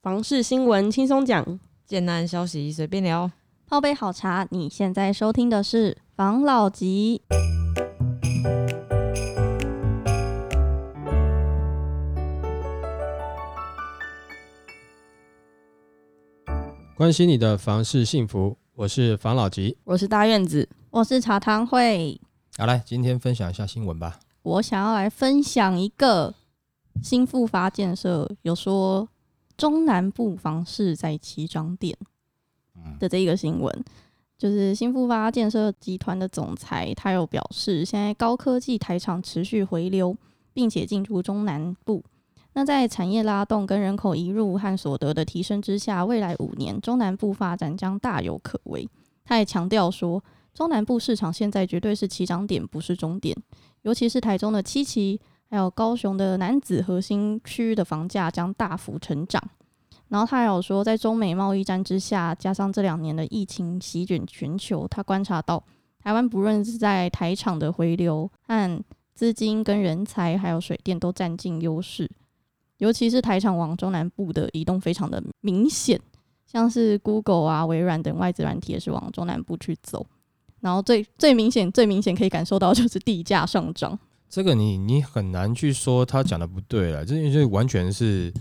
房事新闻轻松讲，简单消息随便聊。泡杯好茶，你现在收听的是房老吉。关心你的房事幸福，我是房老吉。我是大院子，我是茶汤会，好，来今天分享一下新闻吧。我想要来分享一个新复发建设有说中南部房市在起涨点的这一个新闻，就是新复发建设集团的总裁他有表示，现在高科技台厂持续回流，并且进驻中南部。那在产业拉动跟人口移入和所得的提升之下，未来五年中南部发展将大有可为。他也强调说，中南部市场现在绝对是起涨点，不是终点。尤其是台中的七期，还有高雄的南子核心区域的房价将大幅成长。然后他还有说，在中美贸易战之下，加上这两年的疫情席卷全球，他观察到台湾不论是在台厂的回流和资金跟人才，还有水电都占尽优势。尤其是台厂往中南部的移动非常的明显，像是 Google 啊、微软等外资软体也是往中南部去走。然后最最明显、最明显可以感受到就是地价上涨。这个你你很难去说他讲的不对了，这这完全是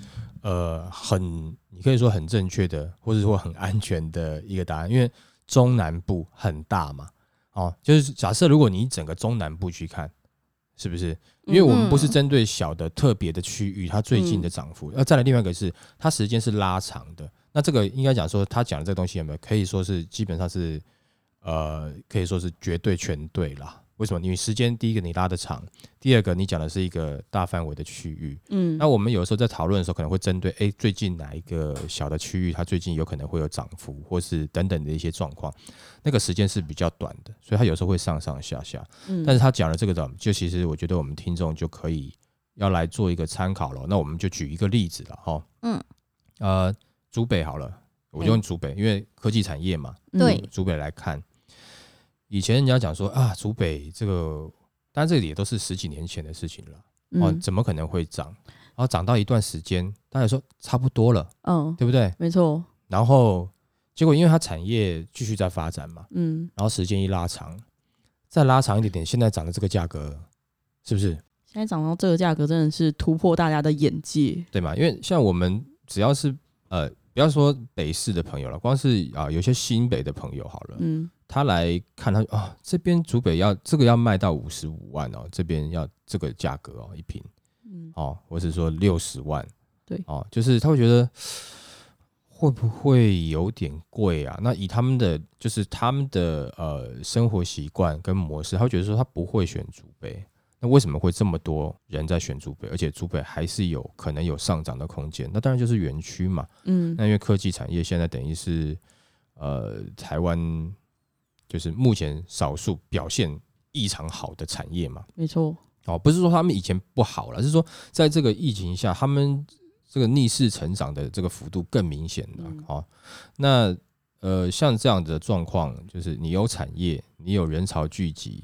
呃很你可以说很正确的，或者说很安全的一个答案，因为中南部很大嘛，哦，就是假设如果你整个中南部去看，是不是？因为我们不是针对小的特别的区域，它最近的涨幅，呃，再来另外一个是它时间是拉长的，那这个应该讲说他讲的这个东西有没有可以说是基本上是呃可以说是绝对全对啦。为什么？因为时间第一个你拉的长，第二个你讲的是一个大范围的区域。嗯，那我们有时候在讨论的时候，可能会针对哎最近哪一个小的区域，它最近有可能会有涨幅，或是等等的一些状况，那个时间是比较短的，所以它有时候会上上下下。嗯，但是他讲了这个的，就其实我觉得我们听众就可以要来做一个参考了。那我们就举一个例子了哈。嗯，呃，竹北好了，我就用竹北，因为科技产业嘛。对，竹北来看。以前人家讲说啊，竹北这个，当然这里也都是十几年前的事情了，哦，怎么可能会涨？然后涨到一段时间，大家说差不多了，嗯，对不对？没错。然后结果因为它产业继续在发展嘛，嗯，然后时间一拉长，再拉长一点点，现在涨的这个价格是不是？现在涨到这个价格真的是突破大家的眼界，对吗？因为像我们只要是呃，不要说北市的朋友了，光是啊，有些新北的朋友好了，嗯。他来看，他啊，这边竹北要这个要卖到五十五万哦，这边要这个价格哦，一瓶，嗯，哦，或是说六十万，对，哦，就是他会觉得会不会有点贵啊？那以他们的就是他们的呃生活习惯跟模式，他会觉得说他不会选竹北。那为什么会这么多人在选竹北？而且竹北还是有可能有上涨的空间？那当然就是园区嘛，嗯，那因为科技产业现在等于是呃台湾。就是目前少数表现异常好的产业嘛，没错。哦，不是说他们以前不好了，是说在这个疫情下，他们这个逆势成长的这个幅度更明显了。哦，那呃，像这样的状况，就是你有产业，你有人潮聚集，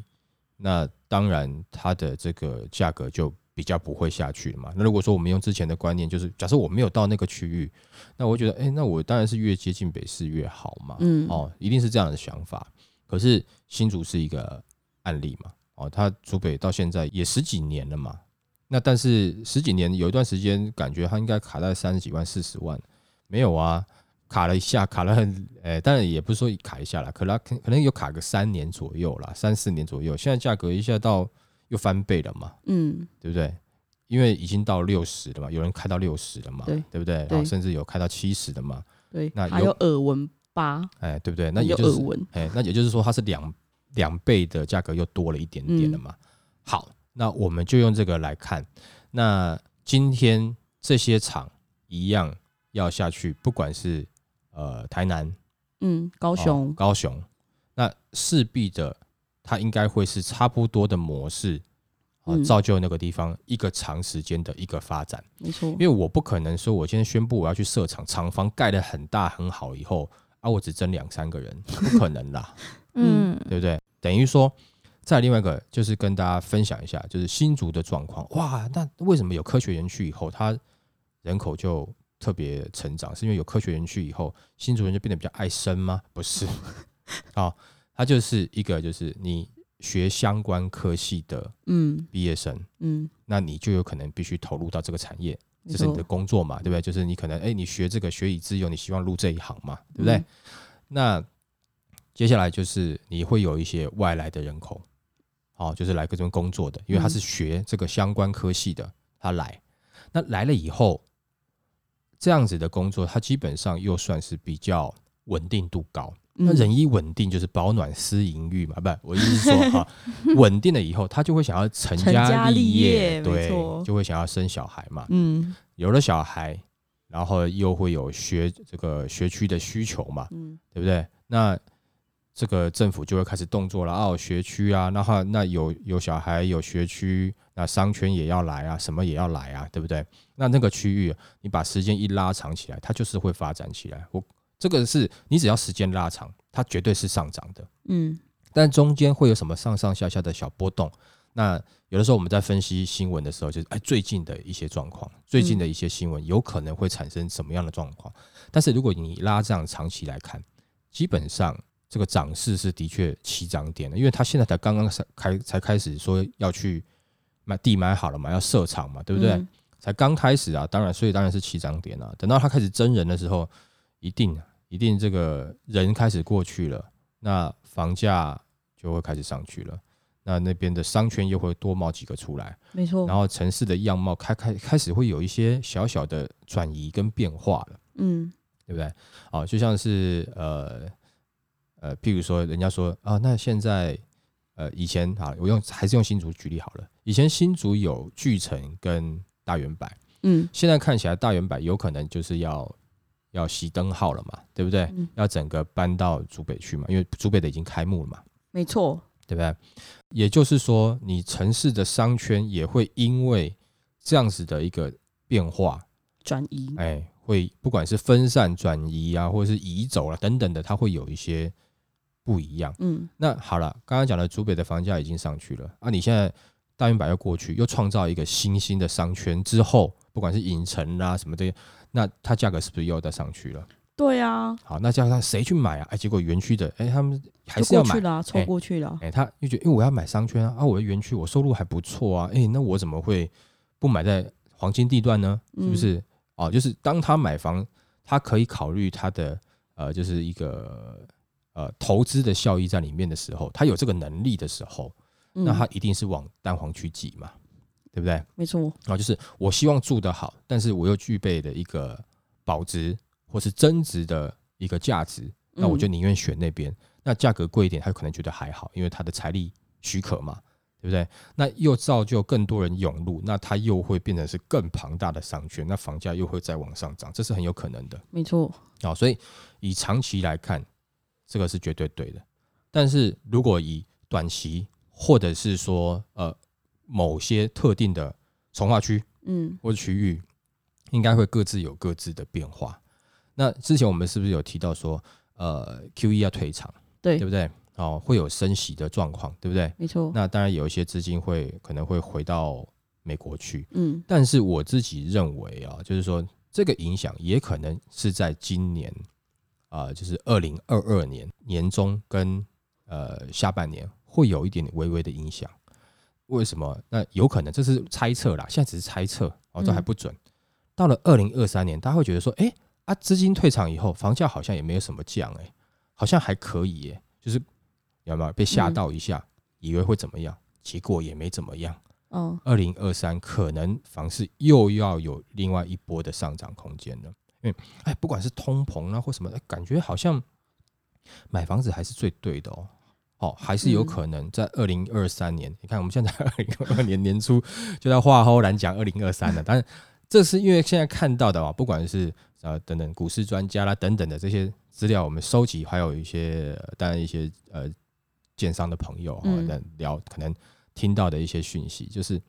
那当然它的这个价格就比较不会下去了嘛。那如果说我们用之前的观念，就是假设我没有到那个区域，那我觉得，哎，那我当然是越接近北市越好嘛。嗯，哦，一定是这样的想法。可是新竹是一个案例嘛？哦，它竹北到现在也十几年了嘛。那但是十几年有一段时间，感觉它应该卡在三十几万、四十万，没有啊，卡了一下，卡了很，诶，当然也不是说卡一下了，可能可可能有卡个三年左右啦，三四年左右。现在价格一下到又翻倍了嘛，嗯，对不对？因为已经到六十了嘛，有人开到六十了嘛，对对不对？然后甚至有开到七十的嘛，对，那还有耳闻。八哎，对不对？那也就是哎，那也就是说，它是两两倍的价格又多了一点点了嘛。好，那我们就用这个来看。那今天这些厂一样要下去，不管是呃台南，嗯，高雄，高雄，那势必的，它应该会是差不多的模式啊，造就那个地方一个长时间的一个发展。没错，因为我不可能说，我今天宣布我要去设厂，厂房盖的很大很好以后。啊，我只争两三个人，不可能啦，嗯，对不对？等于说，再另外一个就是跟大家分享一下，就是新竹的状况。哇，那为什么有科学园区以后，它人口就特别成长？是因为有科学园区以后，新竹人就变得比较爱生吗？不是，哦，他就是一个就是你学相关科系的嗯毕业生，嗯，那你就有可能必须投入到这个产业，这是你的工作嘛，对不对？就是你可能哎、你学这个学以致用，你希望入这一行嘛，对不对？嗯那接下来就是你会有一些外来的人口，好、就是来这边工作的，因为他是学这个相关科系的，他来，那来了以后，这样子的工作，他基本上又算是比较稳定度高。那嗯人一稳定就是保暖思淫欲嘛，不，我意思是说 哈，稳定了以后，他就会想要成成家立立业对，就会想要生小孩嘛。嗯有了小孩，然后又会有学这个学区的需求嘛，嗯对不对？那这个政府就会开始动作了哦，学区啊，那哈那有有小孩有学区，那商圈也要来啊，什么也要来啊，对不对？那那个区域，你把时间一拉长起来，它就是会发展起来。我这个是你只要时间拉长，它绝对是上涨的。嗯但中间会有什么上上下下的小波动？那有的时候我们在分析新闻的时候，就是哎最近的一些状况，最近的一些新闻有可能会产生什么样的状况？但是如果你拉这样长期来看，基本上这个涨势是的确起涨点的，因为它现在才刚刚开才开始说要去买地买好了嘛，要设厂嘛，对不对？嗯才刚开始啊，当然，所以当然是起涨点啊。等到它开始真人的时候，一定啊一定这个人开始过去了，那房价就会开始上去了。那那边的商圈又会多冒几个出来，没错，然后城市的样貌开开开始会有一些小小的转移跟变化了，嗯对不对？啊，就像是呃呃，譬如说，人家说啊，那现在呃以前啊，我用还是用新竹举例好了。以前新竹有巨城跟大圆柏，嗯现在看起来大圆柏有可能就是要要熄灯号了嘛，对不对？嗯，要整个搬到竹北去嘛，因为竹北的已经开幕了嘛，没错，对不对？也就是说，你城市的商圈也会因为这样子的一个变化，转移，哎，会不管是分散转移啊，或者是移走了、等等的，它会有一些不一样。嗯那好了，刚刚讲的竹北的房价已经上去了啊，你现在大圆柏又过去，又创造一个新兴的商圈之后，不管是影城啦、什么的，那它价格是不是又要再上去了？对啊，好，那这样谁去买啊？哎，结果园区的哎，他们还是要买了啊，凑过去了啊，哎，他又觉得，因为我要买商圈啊，啊，我的园区我收入还不错啊，哎，那我怎么会不买在黄金地段呢？是不嗯是？哦，就是当他买房，他可以考虑他的呃，就是一个呃投资的效益在里面的时候，他有这个能力的时候，嗯那他一定是往蛋黄去挤嘛，对不对？没错，啊，就是我希望住得好，但是我又具备的一个保值或是增值的一个价值，那我就嗯宁愿选那边。那价格贵一点，他可能觉得还好，因为他的财力许可嘛，对不对？那又造就更多人涌入，那它又会变成是更庞大的商圈，那房价又会再往上涨，这是很有可能的。没错，啊、所以以长期来看，这个是绝对对的。但是如果以短期，或者是说呃某些特定的从化区嗯或者区域，应该会各自有各自的变化。那之前我们是不是有提到说，呃，Q E 要退场，对对不对？哦，会有升息的状况，对不对？没错，那当然有一些资金会可能会回到美国去，嗯但是我自己认为啊，就是说这个影响也可能是在今年啊、就是二零二二年年中跟呃下半年会有一点点微微的影响。为什么？那有可能这是猜测啦，现在只是猜测哦，这还嗯不准。到了二零二三年，大家会觉得说，哎、啊，资金退场以后，房价好像也没有什么降，哎，好像还可以耶，就是有没有被吓嗯到一下，以为会怎么样，结果也没怎么样。嗯二零二三可能房市又要有另外一波的上涨空间了。因为哎，不管是通膨啊或什么，哎感觉好像买房子还是最对的哦。哦，还是有嗯。可能在二零二三年，你看我们现在二零二二年年初就在话后来讲二零二三了，但是这是因为现在看到的啊，不管是呃等等股市专家啦等等的这些资料，我们收集，还有一些呃当然一些呃建商的朋友啊嗯。在聊，可能听到的一些讯息，就是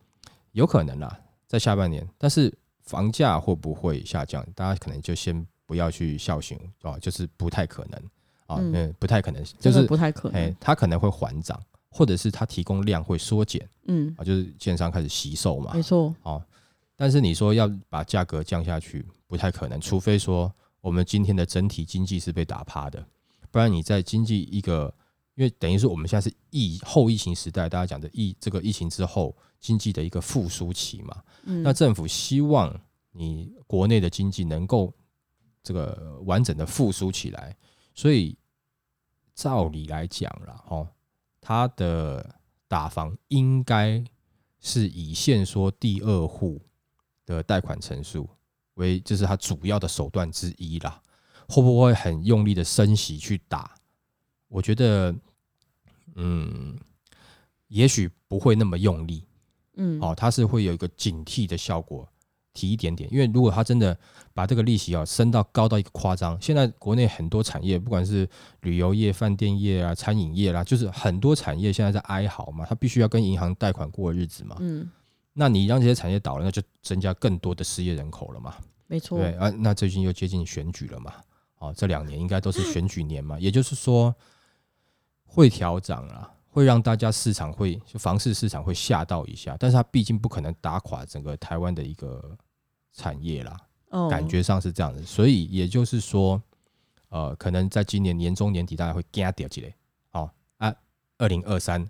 有可能啦，在下半年，但是房价会不会下降？大家可能就先不要去笑醒哦，就是不太可能啊，嗯嗯，不太可能，就是不太可哎能，，它可能会缓涨，或者是它提供量会缩减嗯，啊，就是券商开始惜售嘛没，错，哦。但是你说要把价格降下去，不不太可能，除非说我们今天的整体经济是被打趴的，不然你在经济一个，因为等于是我们现在是疫后疫情时代，大家讲的疫这个疫情之后经济的一个复苏期嘛，嗯那政府希望你国内的经济能够这个完整的复苏起来，所以照理来讲啦，哦，它的打房应该是以限缩第二户的贷款成数为，这是它主要的手段之一啦。会不会很用力的升息去打？我觉得，嗯，也许不会那么用力，嗯，哦，它是会有一个警惕的效果，提一点点。因为如果它真的把这个利息啊升到高到一个夸张，现在国内很多产业，不管是旅游业、饭店业啊、餐饮业啦，就是很多产业现在在哀嚎嘛，它必须要跟银行贷款过日子嘛。嗯，那你让这些产业倒了，那就增加更多的失业人口了嘛。没错，对啊，那最近又接近选举了嘛，哦，这两年应该都是选举年嘛，也就是说会调涨啊，会让大家市场会就房市市场会吓到一下，但是它毕竟不可能打垮整个台湾的一个产业啦，哦。感觉上是这样子，所以也就是说，呃，可能在今年年中年底大家会加掉起来，哦啊，二零二三，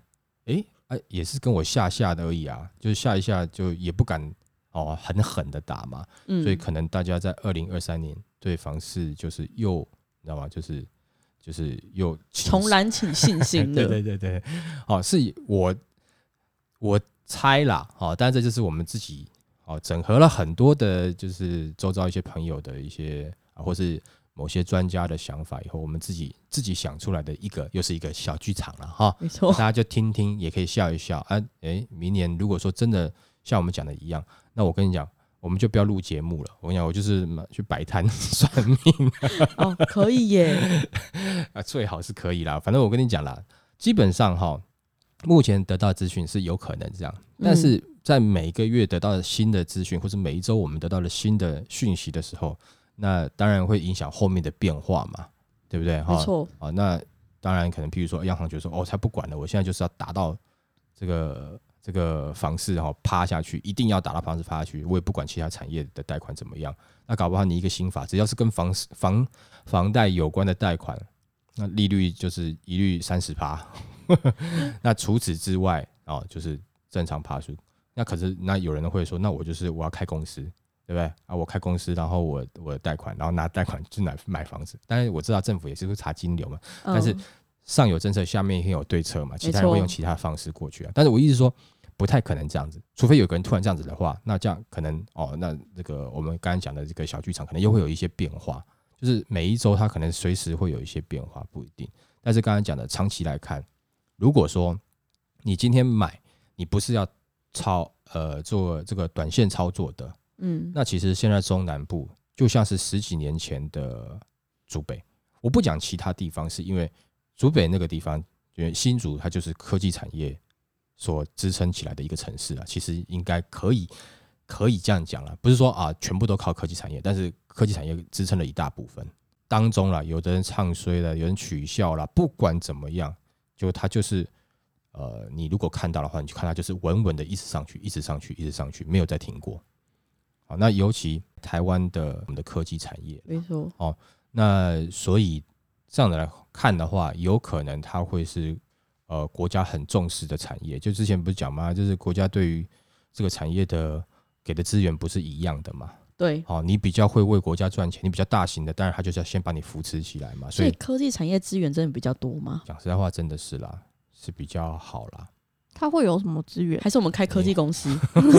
诶，啊也是跟我吓吓的而已啊，就是吓一下就也不敢哦很狠的打嘛，嗯，所以可能大家在二零二三年对房市就是又你知道吗？就是就是又重燃起信心对的，对对对，哦，是我我猜啦，哦，但这就是我们自己哦整合了很多的，就是周遭一些朋友的一些啊，或是某些专家的想法以后，我们自己自己想出来的一个又是一个小剧场了哈。没错大，家就听听，也可以笑一笑啊。诶，明年如果说真的像我们讲的一样，那我跟你讲，我们就不要录节目了。我跟你讲，我就是去摆摊 算命 哦，可以耶，啊，最好是可以啦。反正我跟你讲啦，基本上哈，目前得到资讯是有可能这样，但嗯是在每个月得到的新的资讯，或是每一周我们得到了新的讯息的时候，那当然会影响后面的变化嘛，对不对？哈，没错，啊，那当然可能，譬如说央行就说哦，才不管了，我现在就是要达到这个这个房市哈、趴下去，一定要打到房市趴下去，我也不管其他产业的贷款怎么样。那搞不好你一个新法，只要是跟房房房贷有关的贷款，那利率就是一律三十趴。那除此之外哦，就是正常趴数。那可是那有人会说，那我就是我要开公司，对不对啊？我开公司，然后我我贷款，然后拿贷款去买买房子。但是我知道政府也是会查金流嘛，但是嗯上有政策，下面也有对策嘛，其他人会用其他的方式过去啊。但是我意思说，不太可能这样子，除非有个人突然这样子的话，那这样可能哦，那这个我们刚刚讲的这个小剧场可能又会有一些变化，就是每一周它可能随时会有一些变化，不一定。但是刚刚讲的长期来看，如果说你今天买，你不是要操呃做这个短线操作的，嗯，那其实现在中南部就像是十几年前的竹北，我不讲其他地方，是因为竹北那个地方，因为新竹它就是科技产业所支撑起来的一个城市啊，其实应该可以可以这样讲了，不是说啊全部都靠科技产业，但是科技产业支撑了一大部分当中了，有的人唱衰了，有人取笑了，不管怎么样，就它就是。呃，你如果看到的话，你就看它就是稳稳的一直上去，一直上去，一直上去，没有再停过。好，那尤其台湾的我们的科技产业，没错，哦那所以这样的来看的话，有可能它会是呃国家很重视的产业。就之前不是讲吗？就是国家对于这个产业的给的资源不是一样的嘛。对，好，你比较会为国家赚钱，你比较大型的，当然他就是要先把你扶持起来嘛。所以所以科技产业资源真的比较多吗？讲实在话，真的是啦，是比较好啦。它会有什么资源？还是我们开科技公司？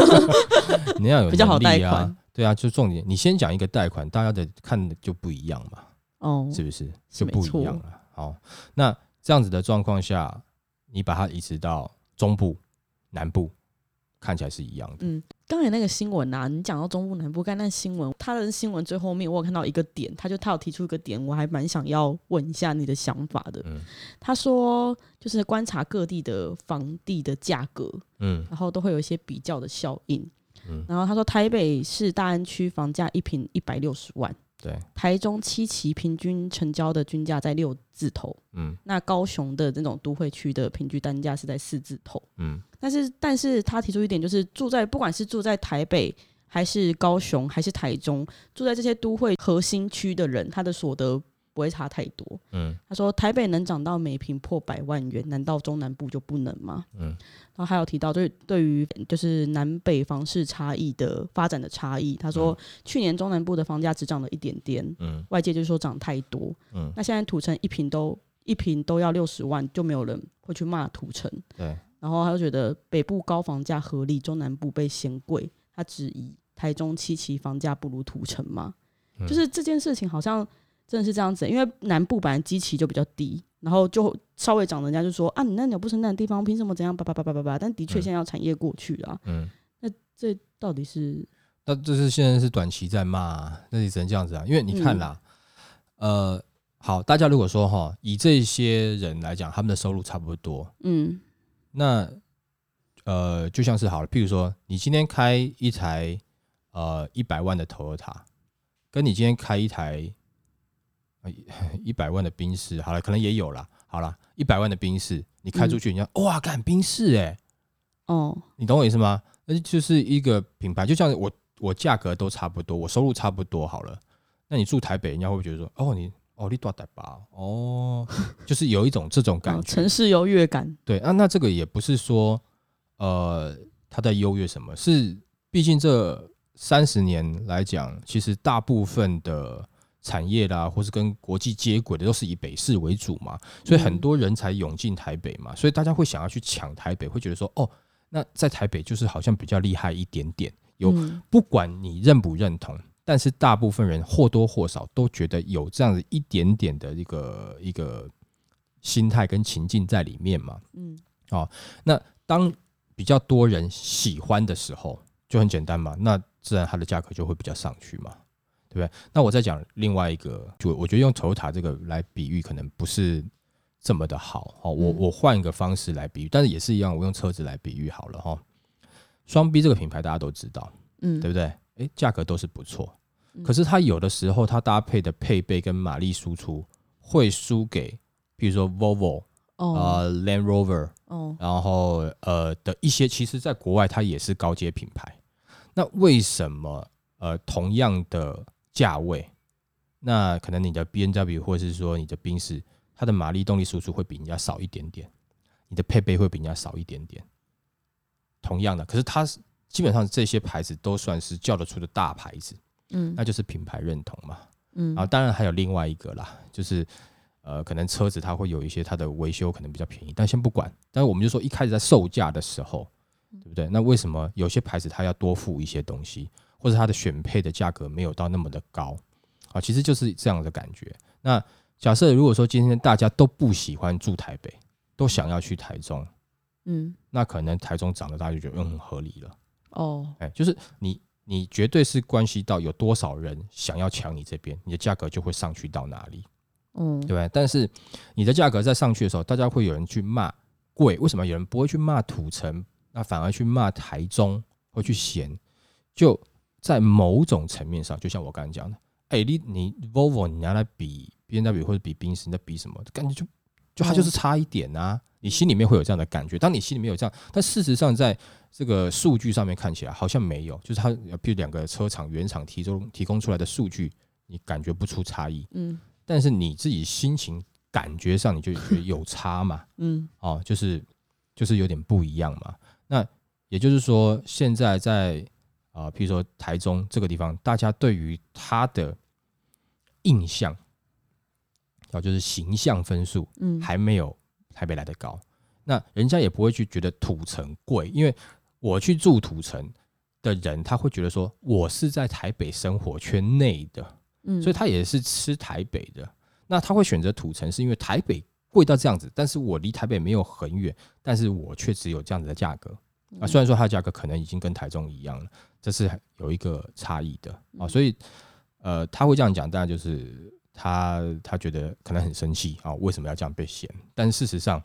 你要有比较好贷款，对啊，就重点，你先讲一个贷款，大家的看的就不一样嘛。哦，是不是是就不一样了？好，那这样子的状况下，你把它移植到中部、南部，看起来是一样的。嗯，刚才那个新闻啊，你讲到中部南部，刚才那新闻，他的新闻最后面我有看到一个点，他就他有提出一个点，我还蛮想要问一下你的想法的。嗯他说，就是观察各地的房地的价格，嗯然后都会有一些比较的效应。嗯然后他说，台北市大安区房价一平一百六十万，对，台中七期平均成交的均价在六字头，嗯。那高雄的这种都会区的平均单价是在四字头。嗯。但是，但是他提出一点，就是住在不管是住在台北还是高雄，还是台中，住在这些都会核心区的人，他的所得不会差太多。嗯他说台北能涨到每平破百万元，难道中南部就不能吗？嗯然后还有提到对对于就是南北房市差异的发展的差异，他说、去年中南部的房价只涨了一点点，嗯外界就说涨太多。嗯，那现在土城一平都一平都要六十万，就没有人会去骂土城。对，然后他就觉得北部高房价合理，中南部被嫌贵，他质疑台中七期房价不如土城吗？嗯就是这件事情好像真的是这样子，因为南部本来基期就比较低，然后就稍微涨，人家就说啊，你那鸟不生蛋的地方凭什么怎样叭叭叭叭叭叭？但的确嗯现在要产业过去了，嗯。那这到底是那这是现在是短期在骂、啊，那你只能这样子啊。因为你看啦，呃，好，大家如果说哈，以这些人来讲，他们的收入差不多，嗯那呃，就像是好了，譬如说，你今天开一台呃一百万的 Toyota，跟你今天开一台呃 一百万的宾士，好了，可能也有啦。好了，一百万的宾士，你开出去，人家哇，干宾士哎，哦你懂我意思吗？那就是一个品牌，就像我我价格都差不多，我收入差不多好了。那你住台北，人家会不会觉得说，哦，你哦你多大吧？哦，就是有一种这种感哦觉。城市优越感，对啊，那这个也不是说呃他在优越什么，是毕竟这三十年来讲，其实大部分的产业啦，或是跟国际接轨的都是以北市为主嘛，所以很嗯多人才涌进台北嘛，所以大家会想要去抢台北，会觉得说哦，那在台北就是好像比较厉害一点点，有嗯。不管你认不认同，但是大部分人或多或少都觉得有这样子一点点的一个一个心态跟情境在里面嘛。嗯。当比较多人喜欢的时候，就很简单嘛，那自然它的价格就会比较上去嘛，对不对？那我再讲另外一个，就我觉得用 Toyota 这个来比喻，可能不是这么的好。哦，我嗯我换一个方式来比喻，但是也是一样，我用车子来比喻好了哈。双 B 这个品牌大家都知道，嗯对不对？诶，价格都是不错，嗯可是它有的时候它搭配的配备跟马力输出会输给，比如说 Volvo 哦呃 Land Rover，哦然后呃的一些，其实在国外它也是高阶品牌。那为什么呃同样的价位，那可能你的 B N W 或者是说你的宾士，它的马力动力输出会比人家少一点点，你的配备会比人家少一点点。同样的，可是它是基本上这些牌子都算是叫得出的大牌子，嗯那就是品牌认同嘛。嗯啊，当然还有另外一个啦，就是呃，可能车子它会有一些它的维修可能比较便宜，但先不管。但是我们就说一开始在售价的时候，对不对？那为什么有些牌子它要多付一些东西，或者它的选配的价格没有到那么的高？啊，其实就是这样的感觉。那假设如果说今天大家都不喜欢住台北，都想要去台中，嗯那可能台中涨的大家就觉得嗯很合理了。哦哎，就是你你绝对是关系到有多少人想要抢你这边，你的价格就会上去到哪里。嗯对不对？但是你的价格在上去的时候，大家会有人去骂贵，为什么有人不会去骂土城，那反而去骂台中，会去嫌？就在某种层面上，就像我刚才讲的，哎、你你 Volvo 你拿来比 B N W 或者比宾士，你在比什么？感觉就就它就是差一点啊，你心里面会有这样的感觉。当你心里面有这样，但事实上在这个数据上面看起来好像没有，就是它比如两个车厂原厂提供提供出来的数据，你感觉不出差异。嗯但是你自己心情感觉上你就觉得有差嘛，嗯哦，就是就是有点不一样嘛。那也就是说，现在在啊、呃譬如说台中这个地方，大家对于它的印象，啊，就是形象分数嗯还没有台北来的高。那人家也不会去觉得土城贵，因为我去住土城的人，他会觉得说我是在台北生活圈内的，嗯，所以他也是吃台北的。那他会选择土城，是因为台北贵到这样子，但是我离台北没有很远，但是我却只有这样子的价格啊。虽然说它的价格可能已经跟台中一样了，这是有一个差异的啊。所以呃，他会这样讲，当然就是他他觉得可能很生气啊，为什么要这样被嫌？但事实上，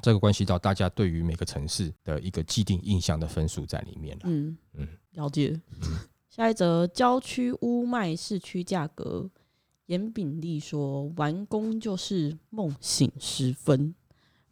这个关系到大家对于每个城市的一个既定印象的分数在里面了。嗯嗯了解。下一则，郊区屋卖市区价格，严炳立说完工就是梦醒时分，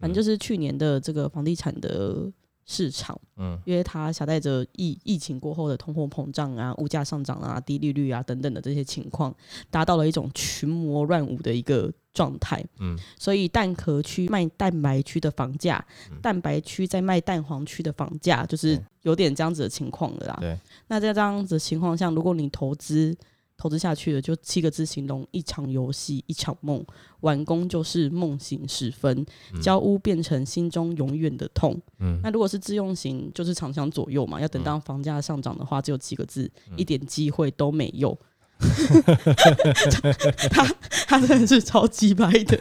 反正就是去年的这个房地产的市场，嗯。因为它携带着疫疫情过后的通货膨胀啊、物价上涨啊、低利率啊等等的这些情况，达到了一种群魔乱舞的一个状态。嗯。所以蛋壳区卖蛋白区的房价，嗯。蛋白区在卖蛋黄区的房价，就是有点这样子的情况了啦。对，那在这样子的情况下，如果你投资投资下去了，就七个字形容：一场游戏，一场梦，完工就是梦醒时分，嗯交屋变成心中永远的痛。嗯那如果是自用型，就是长相左右嘛，要等到房价上涨的话，只有七个字，一点机会都没有。他他真的是超级白的，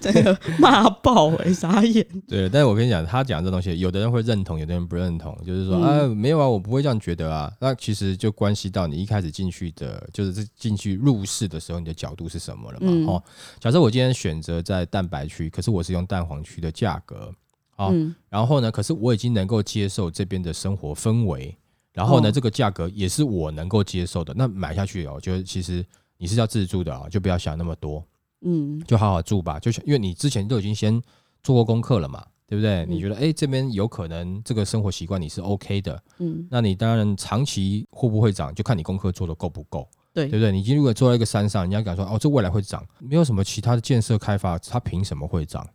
真的骂爆哎、傻眼。对，但是我跟你讲，他讲这东西，有的人会认同，有的人不认同，就是说、嗯啊，没有啊，我不会这样觉得啊。那其实就关系到你一开始进去的，就是进去入市的时候，你的角度是什么了嘛？嗯哦，假设我今天选择在蛋白区，可是我是用蛋黄区的价格，好嗯然后呢，可是我已经能够接受这边的生活氛围，然后呢，哦这个价格也是我能够接受的，那买下去哦，我觉得其实你是要自住的啊、就不要想那么多。嗯就好好住吧，就因为你之前都已经先做过功课了嘛，对不对？嗯你觉得哎、诶这边有可能这个生活习惯你是 OK 的，嗯，那你当然长期会不会涨，就看你功课做的够不够，对对不对？你如果坐在一个山上，人家敢说哦，这未来会涨，没有什么其他的建设开发，它凭什么会涨？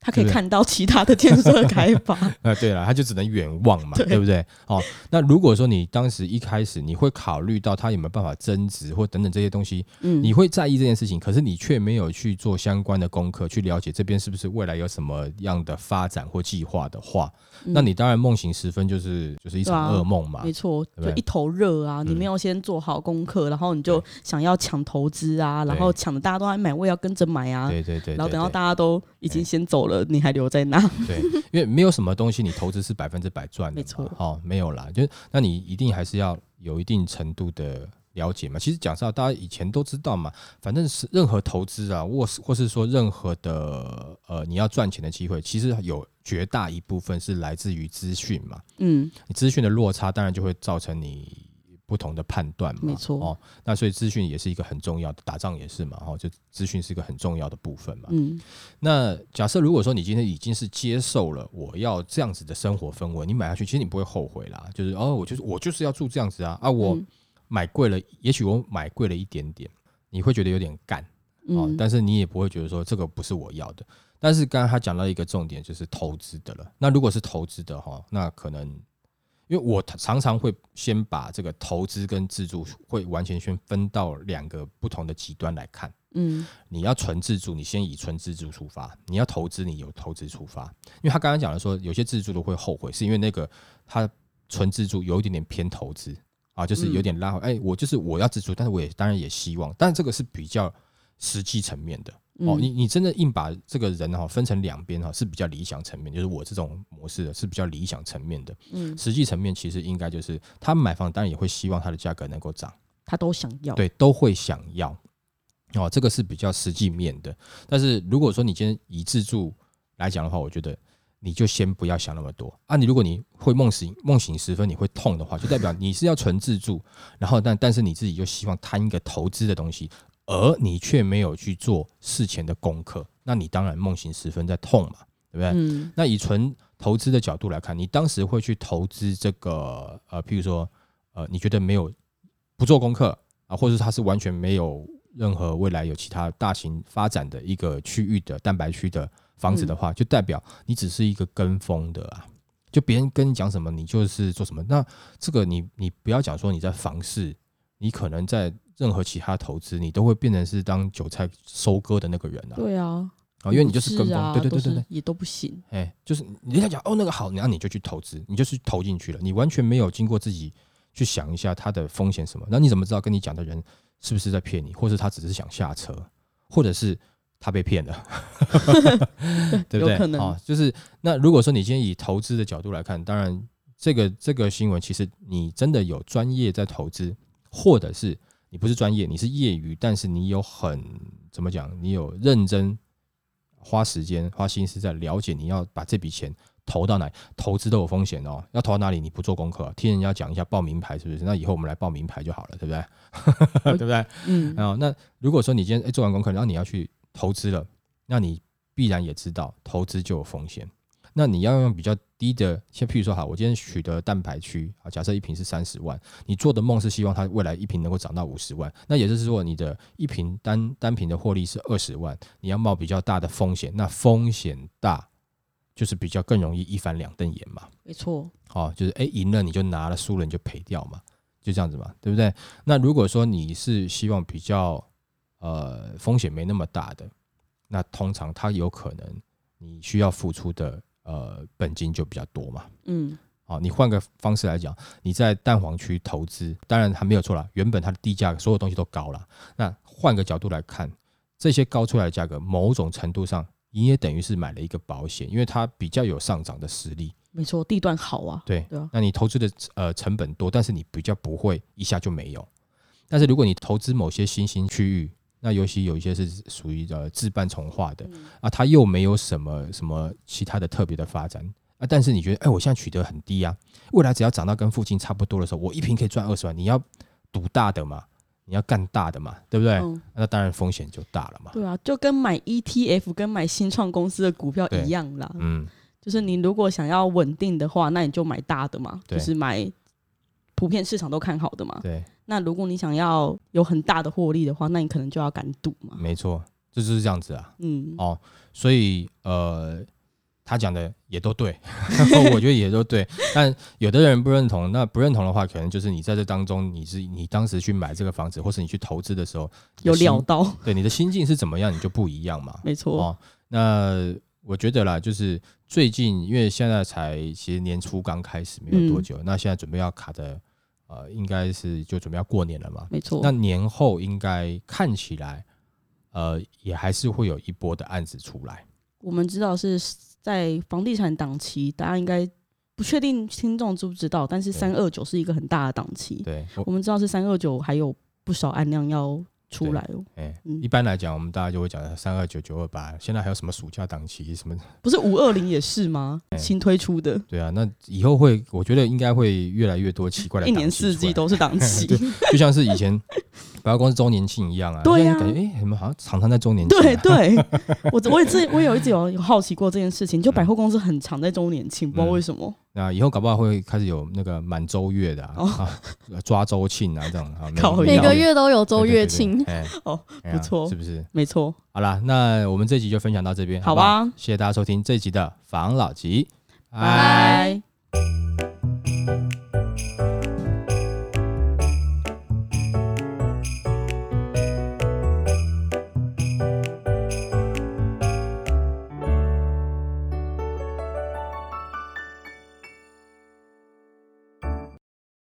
他可以看到其他的建设开发。啊，对了，他就只能远望嘛，对对不对？哦，那如果说你当时一开始你会考虑到他有没有办法增值或等等这些东西，嗯，你会在意这件事情，可是你却没有去做相关的功课，去了解这边是不是未来有什么样的发展或计划的话，嗯那你当然梦醒时分就是就是一场噩梦嘛没。错，对对就一头热啊！你嗯没有先做好功课，然后你就想要抢投资啊，然后抢的大家都在买，我也要跟着买啊。对对对，然后等到大家都已经先走了，你还留在那。对，因为没有什么东西你投资是百分之百赚的嘛，没错哦，没有啦，就是那你一定还是要有一定程度的了解嘛。其实讲实话，大家以前都知道嘛，反正是任何投资啊，或是或是说任何的呃你要赚钱的机会，其实有绝大一部分是来自于资讯嘛。嗯，你资讯的落差，当然就会造成你不同的判断嘛。没错哦，那所以资讯也是一个很重要的，打仗也是嘛。哦，就资讯是一个很重要的部分嘛。嗯那假设如果说你今天已经是接受了我要这样子的生活氛围，你买下去，其实你不会后悔啦。就是哦，我就是我就是要住这样子啊啊，我嗯买贵了，也许我买贵了一点点，你会觉得有点干哦，嗯，但是你也不会觉得说这个不是我要的。但是刚刚他讲到一个重点，就是投资的了。那如果是投资的哈，那可能因为我常常会先把这个投资跟自住会完全先分到两个不同的极端来看。嗯你要纯自住，你先以纯自住出发；你要投资，你有投资出发。因为他刚刚讲的说，有些自住都会后悔，是因为那个他纯自住有一点点偏投资啊，就是有点拉回。哎、我就是我要自住，但是我也当然也希望，但这个是比较实际层面的。哦，嗯你你真的硬把这个人哈分成两边哈，是比较理想层面，就是我这种模式的是比较理想层面的。嗯，实际层面其实应该就是他们买房当然也会希望它的价格能够涨。他都想要。对，都会想要。哦，这个是比较实际面的。但是如果说你今天以自住来讲的话，我觉得你就先不要想那么多啊。你如果你会梦醒梦醒时分你会痛的话，就代表你是要纯自住，然后但但是你自己就希望贪一个投资的东西，而你却没有去做事前的功课，那你当然梦醒时分在痛嘛，对不对？嗯那以纯投资的角度来看，你当时会去投资这个呃，譬如说呃，你觉得没有不做功课啊，或者是它是完全没有任何未来有其他大型发展的一个区域的蛋白区的房子的话，就代表你只是一个跟风的啊。就别人跟你讲什么，你就是做什么。那这个你你不要讲说你在房市，你可能在任何其他投资，你都会变成是当韭菜收割的那个人啊。对啊，啊，因为你就是跟风，啊对对对对对，也都不行。哎，就是人家讲哦那个好，然后你就去投资，你就是投进去了，你完全没有经过自己去想一下它的风险什么，那你怎么知道跟你讲的人是不是在骗你，或是他只是想下车，或者是他被骗了 对不对？有可能哦，就是那如果说你今天以投资的角度来看，当然这个这个新闻其实你真的有专业在投资，或者是你不是专业，你是业余，但是你有很怎么讲，你有认真花时间花心思在了解你要把这笔钱投到哪里，投资都有风险哦，要投到哪里你不做功课，听人家讲一下报名牌是不是？那以后我们来报名牌就好了，对不对？对不对？嗯啊、那如果说你今天哎做完功课，然后你要去投资了，那你必然也知道投资就有风险。那你要用比较低的，像譬如说，好，我今天取得蛋白区啊，假设一瓶是三十万，你做的梦是希望它未来一瓶能够涨到五十万，那也就是说，你的一瓶单单瓶的获利是二十万，你要冒比较大的风险，那风险大就是比较更容易一翻两瞪眼嘛。没错，好，就是哎赢了你就拿了，输了你就赔掉嘛，就这样子嘛，对不对？那如果说你是希望比较呃风险没那么大的，那通常它有可能你需要付出的呃本金就比较多嘛。嗯，哦，你换个方式来讲，你在蛋黄区投资，当然还没有错啦，原本它的地价所有东西都高了。那换个角度来看，这些高出来的价格，某种程度上你也等于是买了一个保险，因为它比较有上涨的实力。没错，地段好啊，对，对啊，那你投资的呃成本多，但是你比较不会一下就没有。但是如果你投资某些新兴区域，那尤其有一些是属于呃自办从化的啊，它又没有什么什么其他的特别的发展啊，但是你觉得哎，我现在取得很低啊，未来只要涨到跟附近差不多的时候，我一瓶可以赚二十万，你要赌大的嘛，你要干大的嘛，对不对？嗯那当然风险就大了嘛。对啊，就跟买 ETF 跟买新创公司的股票一样啦。嗯，就是你如果想要稳定的话，那你就买大的嘛，就是买普遍市场都看好的嘛。对，那如果你想要有很大的获利的话，那你可能就要敢赌嘛。没错，这就是这样子啊。嗯，哦，所以呃，他讲的也都对，我觉得也都对。但有的人不认同，那不认同的话，可能就是你在这当中，你是你当时去买这个房子，或是你去投资的时候，有料到，对你的心境是怎么样，你就不一样嘛。没错。哦，那我觉得啦，就是最近因为现在才其实年初刚开始没有多嗯久，那现在准备要卡的呃，应该是就准备要过年了嘛。没错。那年后应该看起来，呃，也还是会有一波的案子出来。我们知道是在房地产档期，大家应该不确定听众知不知道，但是三二九是一个很大的档期。对，我我们知道是三二九还有不少案量要出来哦，哎、嗯一般来讲，我们大家就会讲三二九九二八，现在还有什么暑假档期什么？不是五二零也是吗？哎新推出的，对啊，那以后会，我觉得应该会越来越多奇怪的一年四季都是档期。就像是以前 百货公司周年庆一样啊。对啊哎，你们好像常常在周年庆、啊。对对，我我也自我有一直有有好奇过这件事情，就百货公司很常在周年庆，不知道为什么。那以后搞不好会开始有那个满周月的啊，哦啊抓周庆啊这种啊，每个月都有周月庆。哎，哦不错是不是？没错，好啦，那我们这集就分享到这边，好吧，谢谢大家收听这一集的防老集，拜拜。